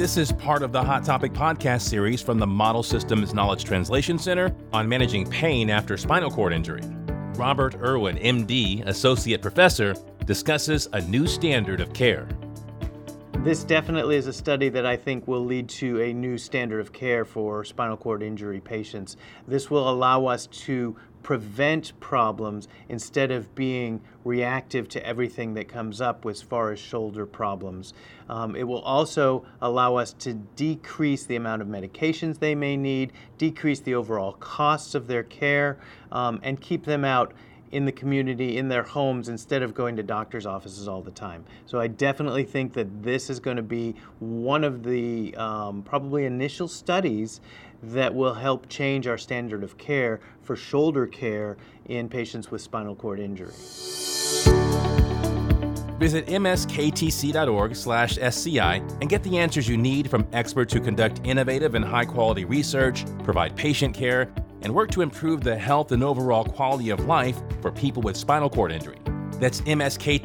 This is part of the Hot Topic podcast series from the Model Systems Knowledge Translation Center on managing pain after spinal cord injury. Robert Irwin, MD, Associate Professor, discusses a new standard of care. This definitely is a study that I think will lead to a new standard of care for spinal cord injury patients. This will allow us to prevent problems instead of being reactive to everything that comes up as far as shoulder problems. Um, it will also allow us to decrease the amount of medications they may need, decrease the overall costs of their care, um, and keep them out in the community, in their homes, instead of going to doctor's offices all the time. So I definitely think that this is going to be one of the um, probably initial studies that will help change our standard of care for shoulder care in patients with spinal cord injury. Visit msktc.org/sci and get the answers you need from experts who conduct innovative and high-quality research, provide patient care, and work to improve the health and overall quality of life for people with spinal cord injury. That's msktc.org/sci.